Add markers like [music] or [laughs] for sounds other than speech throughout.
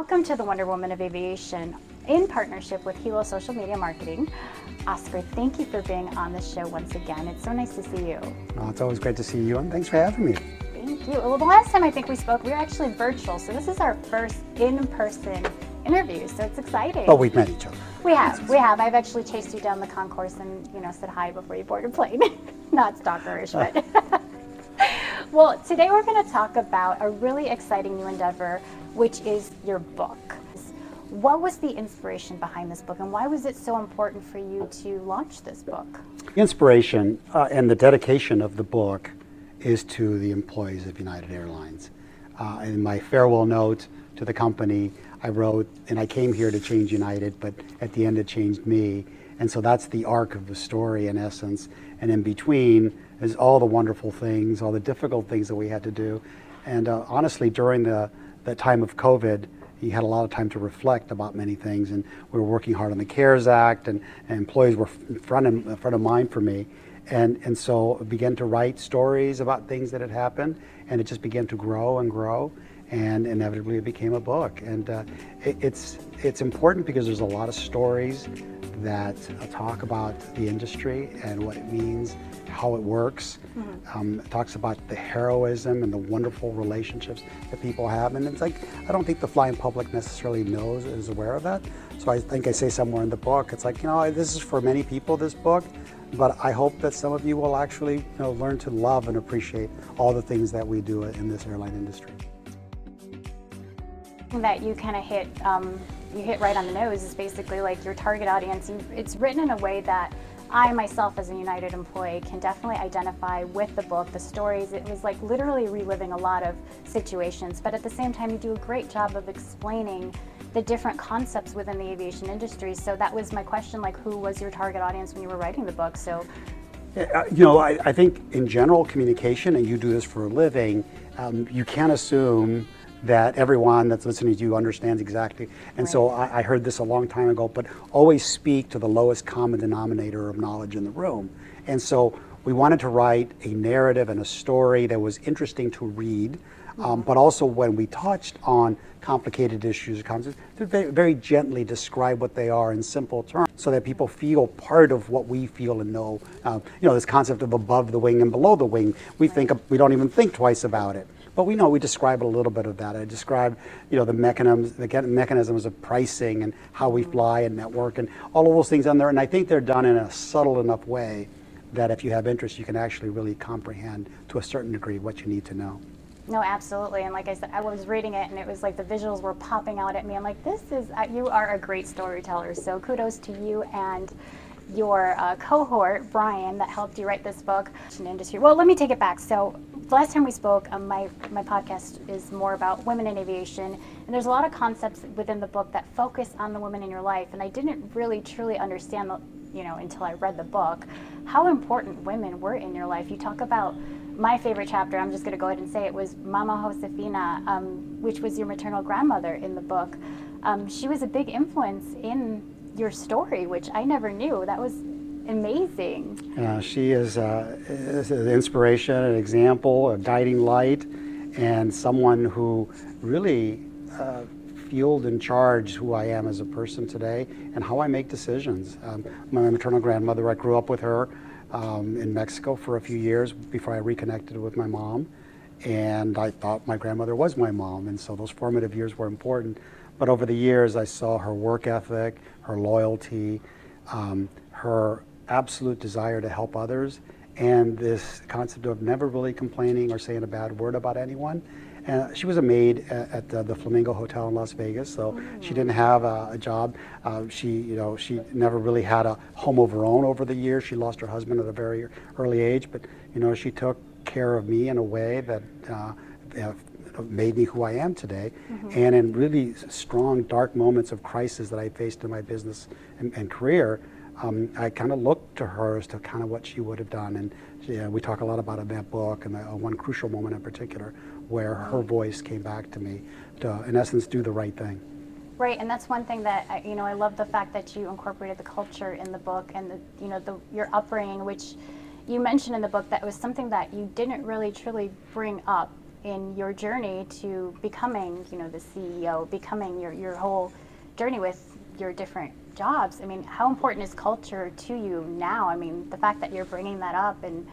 Welcome to the Wonder Women of Aviation in partnership with Hilo Social Media Marketing. Oscar, thank you for being on the show once again. It's so nice to see you. Oh, it's always great to see you, and thanks for having me. Thank you. Well, the last time I think we spoke, we were actually virtual, so this is our first in-person interview, so it's exciting. But we've met each other. We have, we have. I've actually chased you down the concourse and, you know, said hi before you board a plane. [laughs] Not stalkerish, but. [laughs] well, today we're going to talk about a really exciting new endeavor, which is your book. What was the inspiration behind this book, and why was it so important for you to launch this book? Inspiration uh, and the dedication of the book is to the employees of United Airlines. Uh, in my farewell note to the company, I wrote, and I came here to change United, but at the end it changed me. And so that's the arc of the story in essence. And in between is all the wonderful things, all the difficult things that we had to do. And uh, honestly, during the, the time of COVID, he had a lot of time to reflect about many things. And we were working hard on the CARES Act, and, and employees were front of, front of mind for me. And, and so I began to write stories about things that had happened, and it just began to grow and grow and inevitably it became a book. And uh, it, it's it's important because there's a lot of stories that talk about the industry and what it means, how it works. Mm-hmm. Um, it talks about the heroism and the wonderful relationships that people have. And it's like I don't think the flying public necessarily knows is aware of that. So I think I say somewhere in the book, it's like you know this is for many people this book. But I hope that some of you will actually you know, learn to love and appreciate all the things that we do in this airline industry that you kind of hit um, you hit right on the nose is basically like your target audience. It's written in a way that I myself, as a United employee, can definitely identify with the book, the stories. It was like literally reliving a lot of situations, but at the same time, you do a great job of explaining the different concepts within the aviation industry. So that was my question: like, who was your target audience when you were writing the book? So. Uh, you know, I, I, think in general communication, and you do this for a living, um, you can't assume that everyone that's listening to you understands exactly. And right. so I, I, heard this a long time ago, but always speak to the lowest common denominator of knowledge in the room. And so we wanted to write a narrative and a story that was interesting to read, um, mm-hmm. but also when we touched on complicated issues or concepts, to very, very gently describe what they are in simple terms so that people feel part of what we feel and know. Uh, you know, this concept of above the wing and below the wing, we right. think, we don't even think twice about it. But we know we describe a little bit of that. I describe, you know, the mechanisms, the mechanisms of pricing and how we fly and network and all of those things on there. And I think they're done in a subtle enough way that if you have interest, you can actually really comprehend to a certain degree what you need to know. No, absolutely. And like I said, I was reading it and it was like the visuals were popping out at me. I'm like, this is, uh, you are a great storyteller. So kudos to you and your uh, cohort, Brian, that helped you write this book. Industry. Well, let me take it back. So last time we spoke, um, my, my podcast is more about women in aviation, and there's a lot of concepts within the book that focus on the women in your life, and I didn't really truly understand, the, you know, until I read the book, how important women were in your life. You talk about my favorite chapter, I'm just going to go ahead and say it, was Mama Josefina, um, which was your maternal grandmother in the book. Um, she was a big influence in your story, which I never knew. That was amazing. Uh, she is, uh, is, an inspiration, an example, a guiding light, and someone who really uh, fueled and charged who I am as a person today and how I make decisions. Um, my maternal grandmother, I grew up with her um, in Mexico for a few years before I reconnected with my mom. And I thought my grandmother was my mom, and so those formative years were important. But over the years, I saw her work ethic, her loyalty, um, her absolute desire to help others and this concept of never really complaining or saying a bad word about anyone. And she was a maid at, at the, the, Flamingo Hotel in Las Vegas, so mm-hmm. she didn't have a, a job. Uh, she, you know, she never really had a home of her own over the years. She lost her husband at a very early age, but you know, she took care of me in a way that uh, made me who I am today. Mm-hmm. And in really strong, dark moments of crisis that I faced in my business and, and career, um, I kind of looked to her as to kind of what she would have done. And she, uh, we talk a lot about in that book, and the, uh, one crucial moment in particular, where her voice came back to me to, in essence, do the right thing. Right, and that's one thing that you know. I love the fact that you incorporated the culture in the book and the you know the your upbringing, which you mentioned in the book that was something that you didn't really truly bring up in your journey to becoming, you know, the CEO, becoming your, your whole journey with your different jobs. I mean, how important is culture to you now? I mean, the fact that you're bringing that up and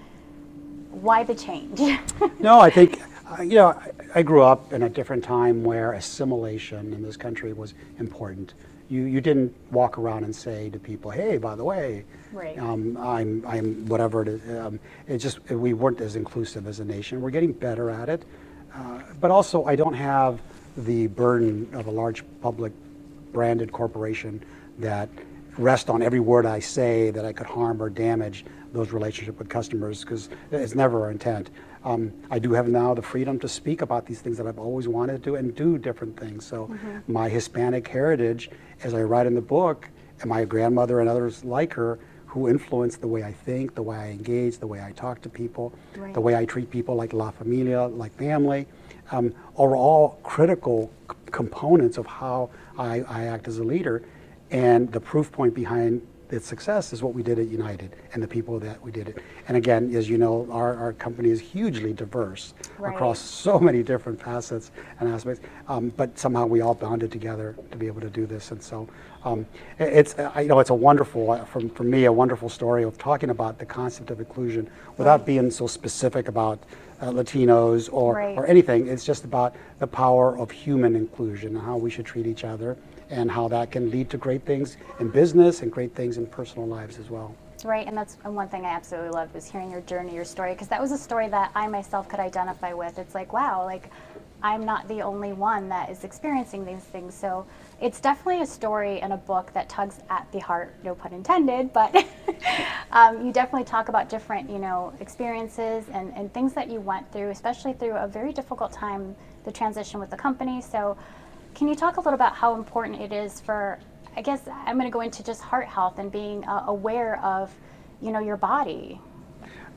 why the change? [laughs] No, I think, uh, you know, I, I grew up in a different time where assimilation in this country was important. You, you didn't walk around and say to people, hey, by the way, Right. um, I'm, I'm whatever it is. Um, it just, we weren't as inclusive as a nation. We're getting better at it. Uh, but also, I don't have the burden of a large public branded corporation that rest on every word I say that I could harm or damage those relationship with customers because it's never our intent. Um, I do have now the freedom to speak about these things that I've always wanted to and do different things. So my Hispanic heritage, as I write in the book, and my grandmother and others like her who influenced the way I think, the way I engage, the way I talk to people, Right. the way I treat people like La Familia, like family, um, are all critical c- components of how I, I act as a leader. And the proof point behind its success is what we did at United and the people that we did it. And again, as you know, our, our company is hugely diverse Right. across so many different facets and aspects. Um, but somehow we all bonded together to be able to do this. And so um, it's, uh, you know, it's a wonderful, uh, from, for me, a wonderful story of talking about the concept of inclusion without being so specific about uh, Latinos or, Right. or anything. It's just about the power of human inclusion and how we should treat each other and how that can lead to great things in business and great things in personal lives as well. Right, and that's and one thing I absolutely loved was hearing your journey, your story, because that was a story that I myself could identify with. It's like, wow, like I'm not the only one that is experiencing these things. So it's definitely a story and a book that tugs at the heart, no pun intended, but [laughs] um, you definitely talk about different, you know, experiences and, and things that you went through, especially through a very difficult time, the transition with the company. So can you talk a little about how important it is for, I guess I'm going to go into just heart health and being uh, aware of, you know, your body.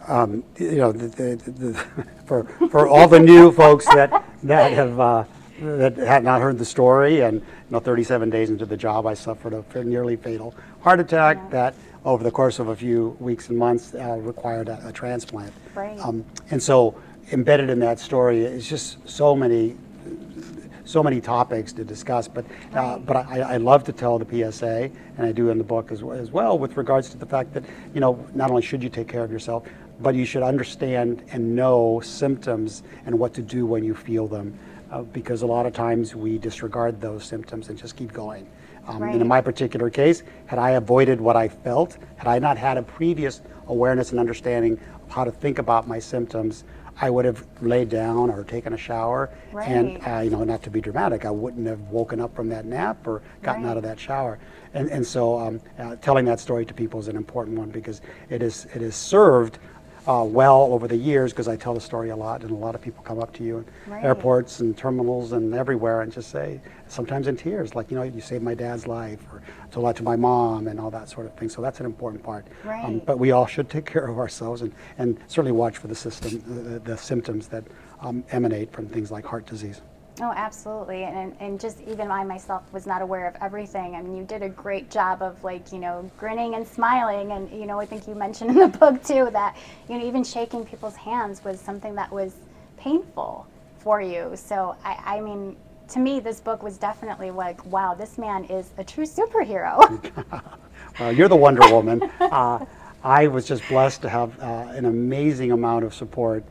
Um, you know, the, the, the, [laughs] for, for all the new folks that, that have, uh, that had not heard the story, and, you know, 37 days into the job, I suffered a fa- nearly fatal heart attack that, over the course of a few weeks and months, uh, required a, a transplant. Right. Um, and so, embedded in that story is just so many so many topics to discuss, but uh, but I, I love to tell the PSA, and I do in the book as, as well, with regards to the fact that you know not only should you take care of yourself, but you should understand and know symptoms and what to do when you feel them, uh, because a lot of times we disregard those symptoms and just keep going. Um, And in my particular case, had I avoided what I felt, had I not had a previous awareness and understanding of how to think about my symptoms, I would have laid down or taken a shower, and uh, you know, not to be dramatic, I wouldn't have woken up from that nap or gotten Right. out of that shower. And and so, um, uh, telling that story to people is an important one because it is it is served. Uh, well over the years because I tell the story a lot and a lot of people come up to you in Right. airports and terminals and everywhere and just say sometimes in tears like you know you saved my dad's life or told that to my mom and all that sort of thing so that's an important part Um, Right. but we all should take care of ourselves and, and certainly watch for the system the, the symptoms that um, emanate from things like heart disease Oh, absolutely. And, and just even I myself was not aware of everything. I mean, you did a great job of like, you know, grinning and smiling. And, you know, I think you mentioned in the [laughs] book too that, you know, even shaking people's hands was something that was painful for you. So, I, I mean, to me, this book was definitely like, wow, this man is a true superhero. [laughs] Well, you're the Wonder Woman. Uh, I was just blessed to have uh, an amazing amount of support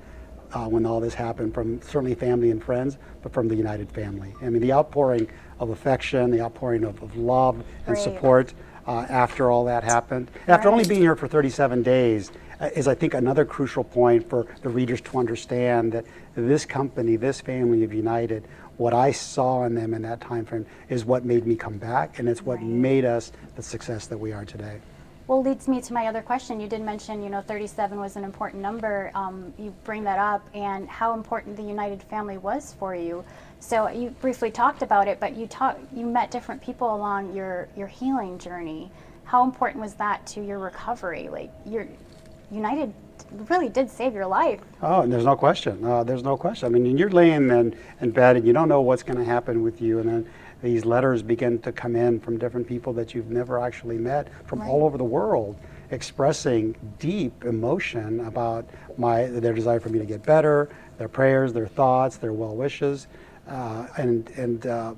uh, when all this happened from certainly family and friends, but from the United family. I mean, the outpouring of affection, the outpouring of, of love and Right. support uh, after all that happened. After only being here for 37 days, uh, is I think another crucial point for the readers to understand that this company, this family of United, what I saw in them in that time frame is what made me come back, and it's what Right. made us the success that we are today. Well, leads me to my other question. You did mention, you know, 37 was an important number. Um, you bring that up, and how important the United family was for you. So you briefly talked about it, but you talk, you met different people along your your healing journey. How important was that to your recovery? Like, your United really did save your life. Oh, there's no question. Uh, there's no question. I mean, you're laying in, in bed and you don't know what's going to happen with you, and then these letters begin to come in from different people that you've never actually met from all over the world, expressing deep emotion about my their desire for me to get better, their prayers, their thoughts, their well wishes, uh, and and uh,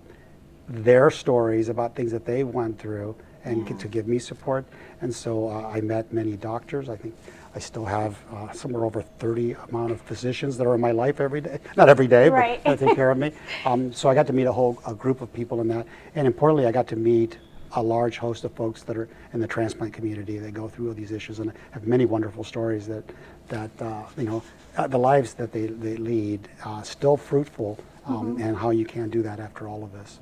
their stories about things that they went through, and Yeah. to give me support. And so uh, I met many doctors. I think I still have uh, somewhere over 30 amount of physicians that are in my life every day. Not every day, Right. but that take care of me. [laughs] Um, so I got to meet a whole a group of people in that, and importantly, I got to meet a large host of folks that are in the transplant community. They go through these issues and have many wonderful stories that that uh, you know uh, the lives that they, they lead uh, still fruitful, um, and how you can do that after all of this.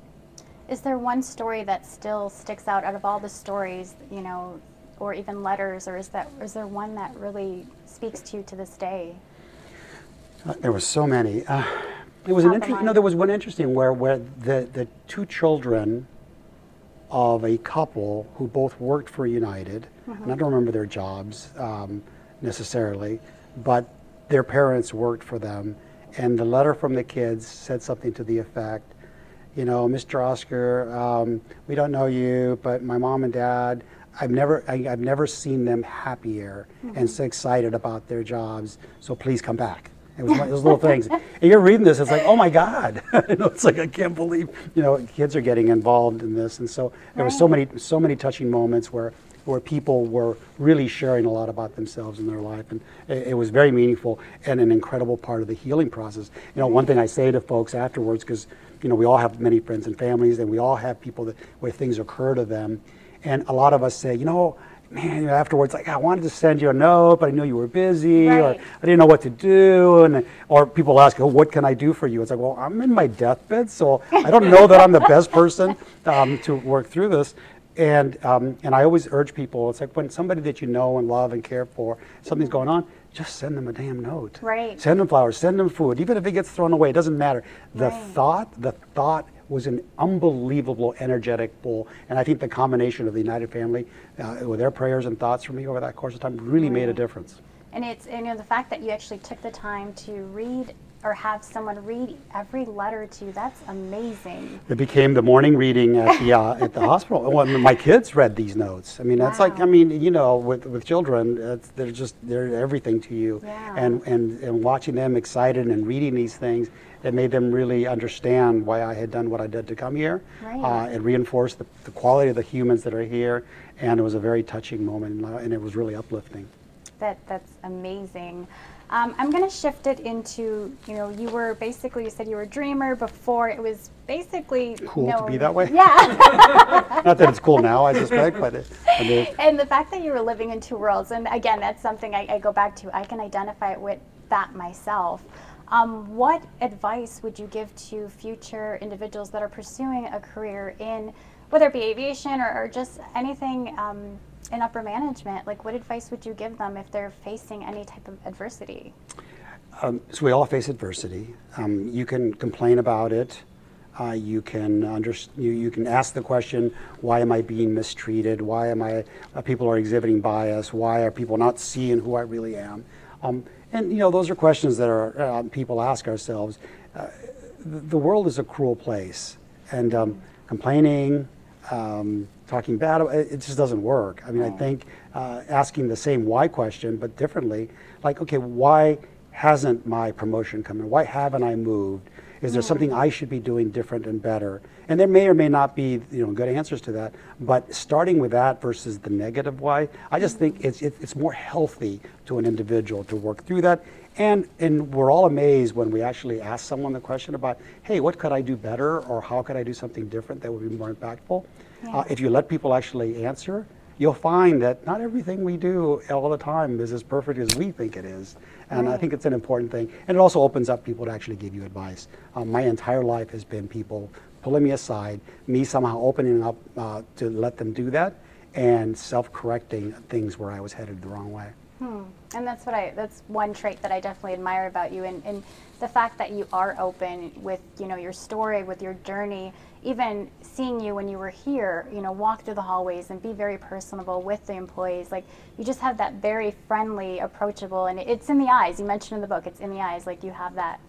Is there one story that still sticks out out of all the stories, you know, or even letters, or is that is there one that really speaks to you to this day? Uh, there were so many. Uh, it was an Top of interesting. You know, there was one interesting where where the the two children of a couple who both worked for United, and I don't remember their jobs um, necessarily, but their parents worked for them, and the letter from the kids said something to the effect, you know, Mr. Oscar, um, we don't know you, but my mom and dad, I've never, I, I've never seen them happier and so excited about their jobs. So please come back. It was [laughs] one of those little things. And you're reading this, it's like, oh my God! [laughs] you know, it's like I can't believe, you know, kids are getting involved in this, and so there were so many, so many touching moments where where people were really sharing a lot about themselves and their life, and it, it was very meaningful and an incredible part of the healing process. You know, one thing I say to folks afterwards, because you know we all have many friends and families, and we all have people that where things occur to them, and a lot of us say, you know. Man, afterwards, like I wanted to send you a note, but I knew you were busy, or I didn't know what to do, and or people ask, "Oh, what can I do for you?" It's like, well, I'm in my deathbed, so I don't know that I'm the best person um, to work through this. And um, and I always urge people, it's like when somebody that you know and love and care for, something's going on, just send them a damn note. Right. Send them flowers, send them food, even if it gets thrown away, it doesn't matter. The Right. thought, the thought was an unbelievable energetic pull, and I think the combination of the United Family, uh, with their prayers and thoughts for me over that course of time, really made a difference. And it's you know the fact that you actually took the time to read or have someone read every letter to you. That's amazing. It became the morning reading at the uh, at the [laughs] hospital. Well, my kids read these notes. I mean, that's like I mean, you know, with with children, it's, they're just they're everything to you. Yeah. And and and watching them excited and reading these things, it made them really understand why I had done what I did to come here. Right. Uh, it reinforced the, the quality of the humans that are here, and it was a very touching moment, and it was really uplifting. That that's amazing. Um, I'm going to shift it into you know you were basically you said you were a dreamer before it was basically Cool to be that way? Yeah. [laughs] [laughs] Not that it's cool now, I suspect, but it, it is. and the fact that you were living in two worlds, and again, that's something I, I go back to. I can identify with that myself. Um, what advice would you give to future individuals that are pursuing a career in, whether it be aviation or, or just anything um, in upper management? Like, what advice would you give them if they're facing any type of adversity? Um, so we all face adversity. Um, you can complain about it. Uh, you can under, you, you can ask the question, why am I being mistreated? Why am I? Uh, people are exhibiting bias. Why are people not seeing who I really am? Um, and you know those are questions that are uh, people ask ourselves. Uh, the, world is a cruel place, and um, complaining, um, talking bad, about it, just doesn't work. I mean, I think uh, asking the same why question but differently, like, okay, why hasn't my promotion come in? Why haven't I moved? Is there something I should be doing different and better? And there may or may not be, you know, good answers to that. But starting with that versus the negative why, I just think it's it, it's more healthy to an individual to work through that. And and we're all amazed when we actually ask someone the question about, hey, what could I do better, or how could I do something different that would be more impactful? Uh, if you let people actually answer, you'll find that not everything we do all the time is as perfect as we think it is. And I think it's an important thing. And it also opens up people to actually give you advice. Um, my entire life has been people pulling me aside, me somehow opening up uh, to let them do that, and self correcting things where I was headed the wrong way. Hmm. And that's what I that's one trait that I definitely admire about you and, and the fact that you are open with, you know, your story, with your journey, even seeing you when you were here, you know, walk through the hallways and be very personable with the employees. Like you just have that very friendly, approachable and it's in the eyes. You mentioned in the book, it's in the eyes, like you have that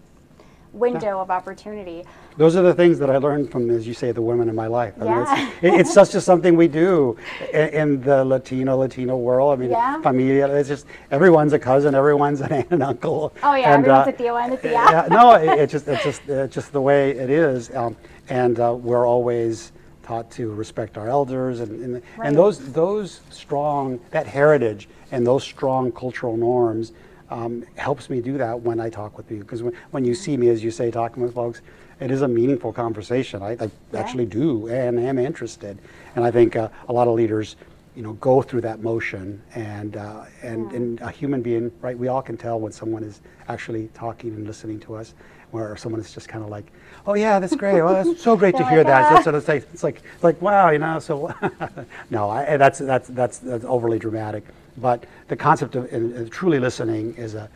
window of opportunity. Those are the things that I learned from, as you say, the women in my life. I mean, Yeah. it's, it- it's [laughs] such just something we do in, in the Latino Latino world. I mean, Yeah. familia. It's just everyone's a cousin, everyone's an [laughs] aunt and uncle. Oh, yeah, and, everyone's a tío and a tía. yeah, no, it, it's just it's just it's just the way it is, um, and uh, we're always taught to respect our elders, and and, Right. and those those strong that heritage and those strong cultural norms. Um, helps me do that when I talk with people because when, when you see me, as you say, talking with folks, it is a meaningful conversation. I, I Yeah. actually do and am interested, and I think uh, a lot of leaders, you know, go through that motion. And uh, and, and a human being, right? We all can tell when someone is actually talking and listening to us, where someone is just kind of like, "Oh yeah, that's great. Well, that's so great to hear that." "Ah." That's sort of like it's like it's like wow, you know. So [laughs] no, I, that's that's that's that's overly dramatic. But the concept of in truly listening is a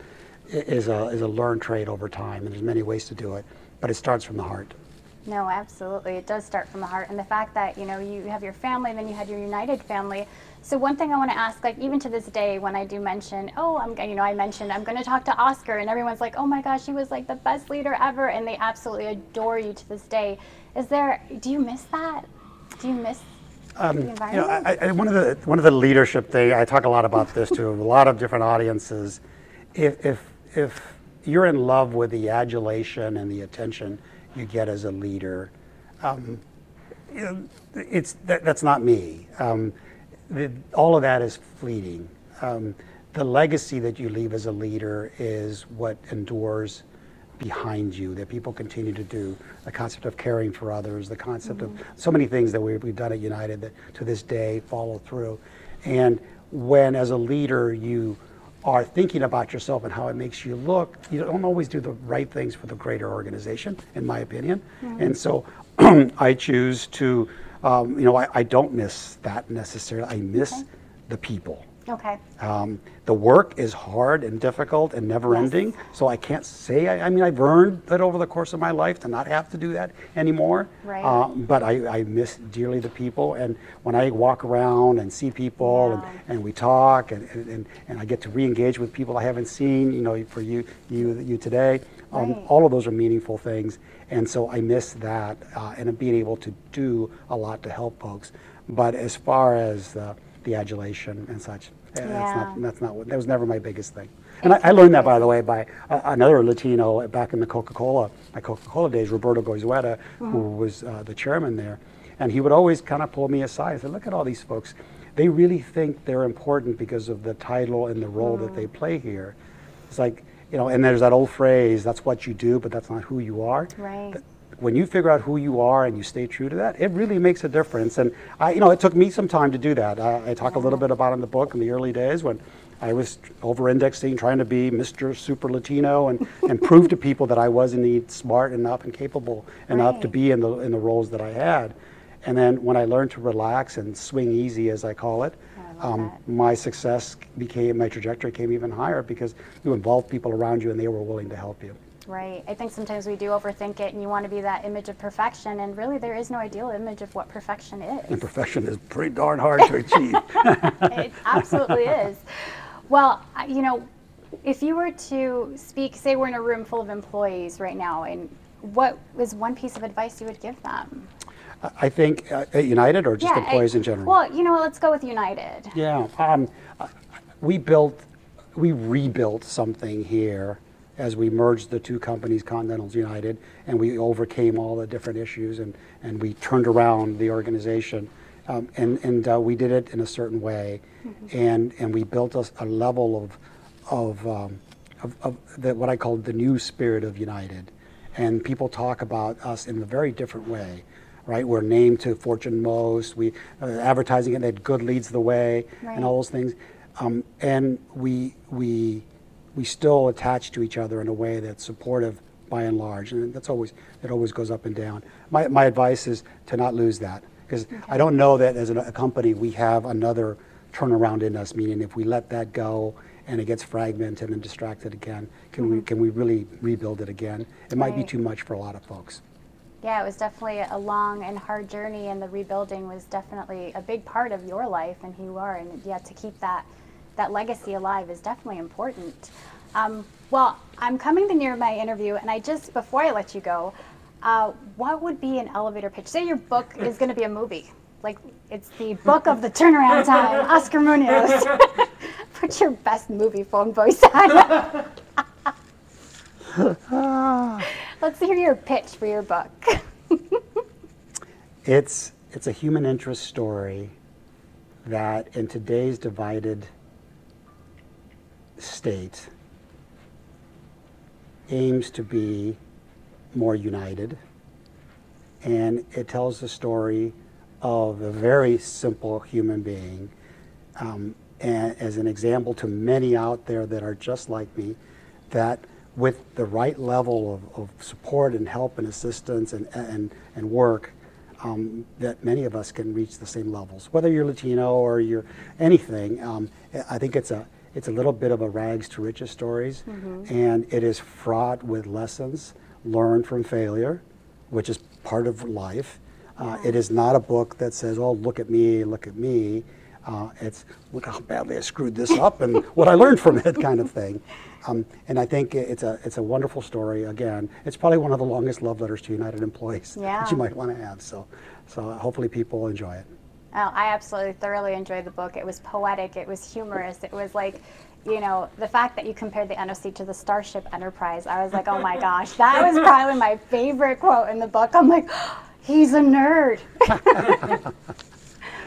is a is a learned trait over time, and there's many ways to do it. But it starts from the heart. No, absolutely. It does start from the heart. And the fact that, you know, you have your family, then you had your United family. So one thing I want to ask, like even to this day, when I do mention, oh, I'm, you know, I mentioned I'm going to talk to Oscar, and everyone's like, oh my gosh, he was like the best leader ever, and they absolutely adore you to this day. Is there? Do you miss that? Do you miss the You know. I, I, one of the one of the leadership thing I talk a lot about this to a lot of different audiences. If if if you're in love with the adulation and the attention you get as a leader, um, you know, it's that, that's not me. Um, the, all of that is fleeting. Um, the legacy that you leave as a leader is what endures behind you that people continue to do. The concept of caring for others the concept of so many things that we've, we've done at united that to this day follow through. And when as a leader you are thinking about yourself and how it makes you look you don't always do the right things for the greater organization in my opinion. And so [clears throat] i choose to um, you know I, I don't miss that necessarily. I miss the people okay. um, the work is hard and difficult and never Yes. ending. So I can't say, I, I mean, I've earned that over the course of my life to not have to do that anymore. Right. Uh, but I, I miss dearly the people. And when I walk around and see people Yeah. and, and we talk and, and, and, I get to re engage with people I haven't seen, you know, for you, you, you today, um, Right. all of those are meaningful things. And so I miss that uh, and being able to do a lot to help folks. But as far as uh, the adulation and such, eh, that's not that's not what that was never my biggest thing. And I, I learned that by the way by uh, another Latino back in the Coca-Cola my Coca-Cola days, Roberto Goizueta, who was uh, the chairman there, and he would always kind of pull me aside and say, "Look at all these folks. They really think they're important because of the title and the role that they play here." It's like you know, and there's that old phrase, "That's what you do, but that's not who you are." Right. Th- when you figure out who you are and you stay true to that, it really makes a difference. And I, you know, it took me some time to do that. I, I talk a little bit about in the book in the early days when I was over-indexing, trying to be Mr. Super Latino and, and prove to people that I was indeed smart enough and capable enough to be in the in the roles that I had. And then when I learned to relax and swing easy, as I call it, I um, my success became my trajectory came even higher because you involved people around you and they were willing to help you. Right. I think sometimes we do overthink it and you want to be that image of perfection and really there is no ideal image of what perfection is. And perfection is pretty darn hard to achieve. [laughs] [laughs] it absolutely is. Well, you know, if you were to speak, say we're in a room full of employees right now, and what is one piece of advice you would give them? I think uh, at United or just I- employees in general? Well, you know, let's go with United. yeah, um, uh, we built, we rebuilt something here as we merged the two companies, Continentals United, and we overcame all the different issues and, and we turned around the organization. Um, and and uh, we did it in a certain way, and and we built a, a level of of, um, of, of the, what I call the new spirit of United, and people talk about us in a very different way, right? We're named to Fortune Most, we uh, advertising it that good leads the way, Right. and all those things, um, and we we we still attach to each other in a way that's supportive by and large, and that's always it always goes up and down. My my advice is to not lose that because I don't know that as a, company we have another turnaround in us. Meaning, if we let that go and it gets fragmented and distracted again, can we mm-hmm. can we really rebuild it again? It might be too much for a lot of folks. Yeah, it was definitely a long and hard journey, and the rebuilding was definitely a big part of your life and who you are. And yeah, to keep that that legacy alive is definitely important. Um, well, I'm coming to near my interview, and I just before I let you go, uh, what would be an elevator pitch? Say your book is going to be a movie, like it's the book of the turnaround time, [laughs] Oscar Munoz. [laughs] Put your best movie phone voice on. [laughs] Let's hear your pitch for your book. It's it's a human interest story that in today's divided state aims to be more united. And it tells the story of a very simple human being um, and as an example to many out there that are just like me, that with the right level of, of support and help and assistance and, and, and work, um, that many of us can reach the same levels. Whether you're Latino or you're anything, um, I think it's a it's a little bit of a rags to riches stories, and it is fraught with lessons learned from failure, which is part of life. Uh, it is not a book that says, "Oh, look at me, look at me." Uh, it's look how badly I screwed this up and [laughs] what I learned from it, kind of thing. Um, and I think it's a it's a wonderful story. Again, it's probably one of the longest love letters to United employees Yeah. that you might want to have. So, so hopefully people enjoy it. Oh, I absolutely thoroughly enjoyed the book. It was poetic, it was humorous, it was like, you know, the fact that you compared the NOC to the Starship Enterprise, I was like, oh my gosh, that was [laughs] probably my favorite quote in the book. I'm like, [gasps] he's a nerd. [laughs]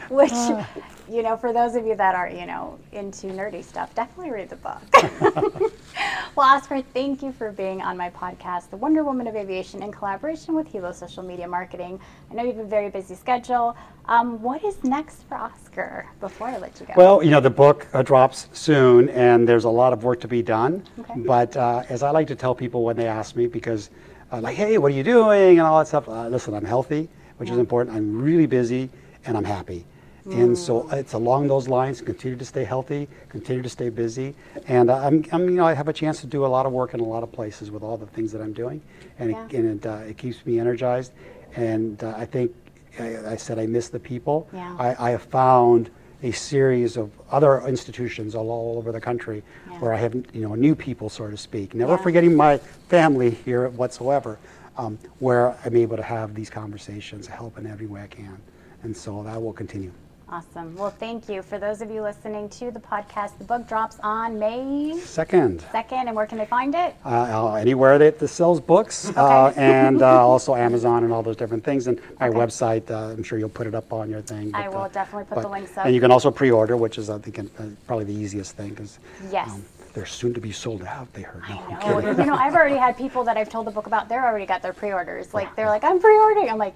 Which, uh. you know, for those of you that are, you know, into nerdy stuff, definitely read the book. [laughs] [laughs] well, Oscar, thank you for being on my podcast, The Wonder Women of Aviation, in collaboration with Hilo Social Media Marketing. I know you have a very busy schedule. Um, what is next for Oscar before I let you go? Well, you know, the book uh, drops soon, and there's a lot of work to be done. Okay. But uh, as I like to tell people when they ask me, because uh, like, hey, what are you doing, and all that stuff. Uh, listen, I'm healthy, which is important. I'm really busy, and I'm happy. And so it's along those lines. Continue to stay healthy. Continue to stay busy. And uh, I'm, I'm, you know, I have a chance to do a lot of work in a lot of places with all the things that I'm doing, and Yeah. it, and it, uh, it keeps me energized. And uh, I think I, I said I miss the people. Yeah. I, I have found a series of other institutions all, all over the country Yeah. where I have you know new people, so to speak. Never Yeah. forgetting my family here whatsoever, um, where I'm able to have these conversations, help in every way I can, and so that will continue. Awesome. Well, thank you. For those of you listening to the podcast, the book drops on May Second, 2nd, and where can they find it? uh, uh, anywhere that, that sells books, uh, and uh, also Amazon and all those different things, and my Okay. website. Uh, I'm sure you'll put it up on your thing. I will definitely put the links up. And you can also pre-order, which is I think uh, probably the easiest thing because Yes. they're soon to be sold out. They heard. No, I know. You know, I've already had people that I've told the book about, they're already got their pre-orders. Like, they're like, I'm pre-ordering. I'm like,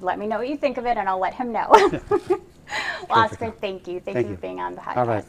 let me know what you think of it and I'll let him know. [laughs] well, Oscar, thank you. Thank, Thank you for being on the podcast. All right.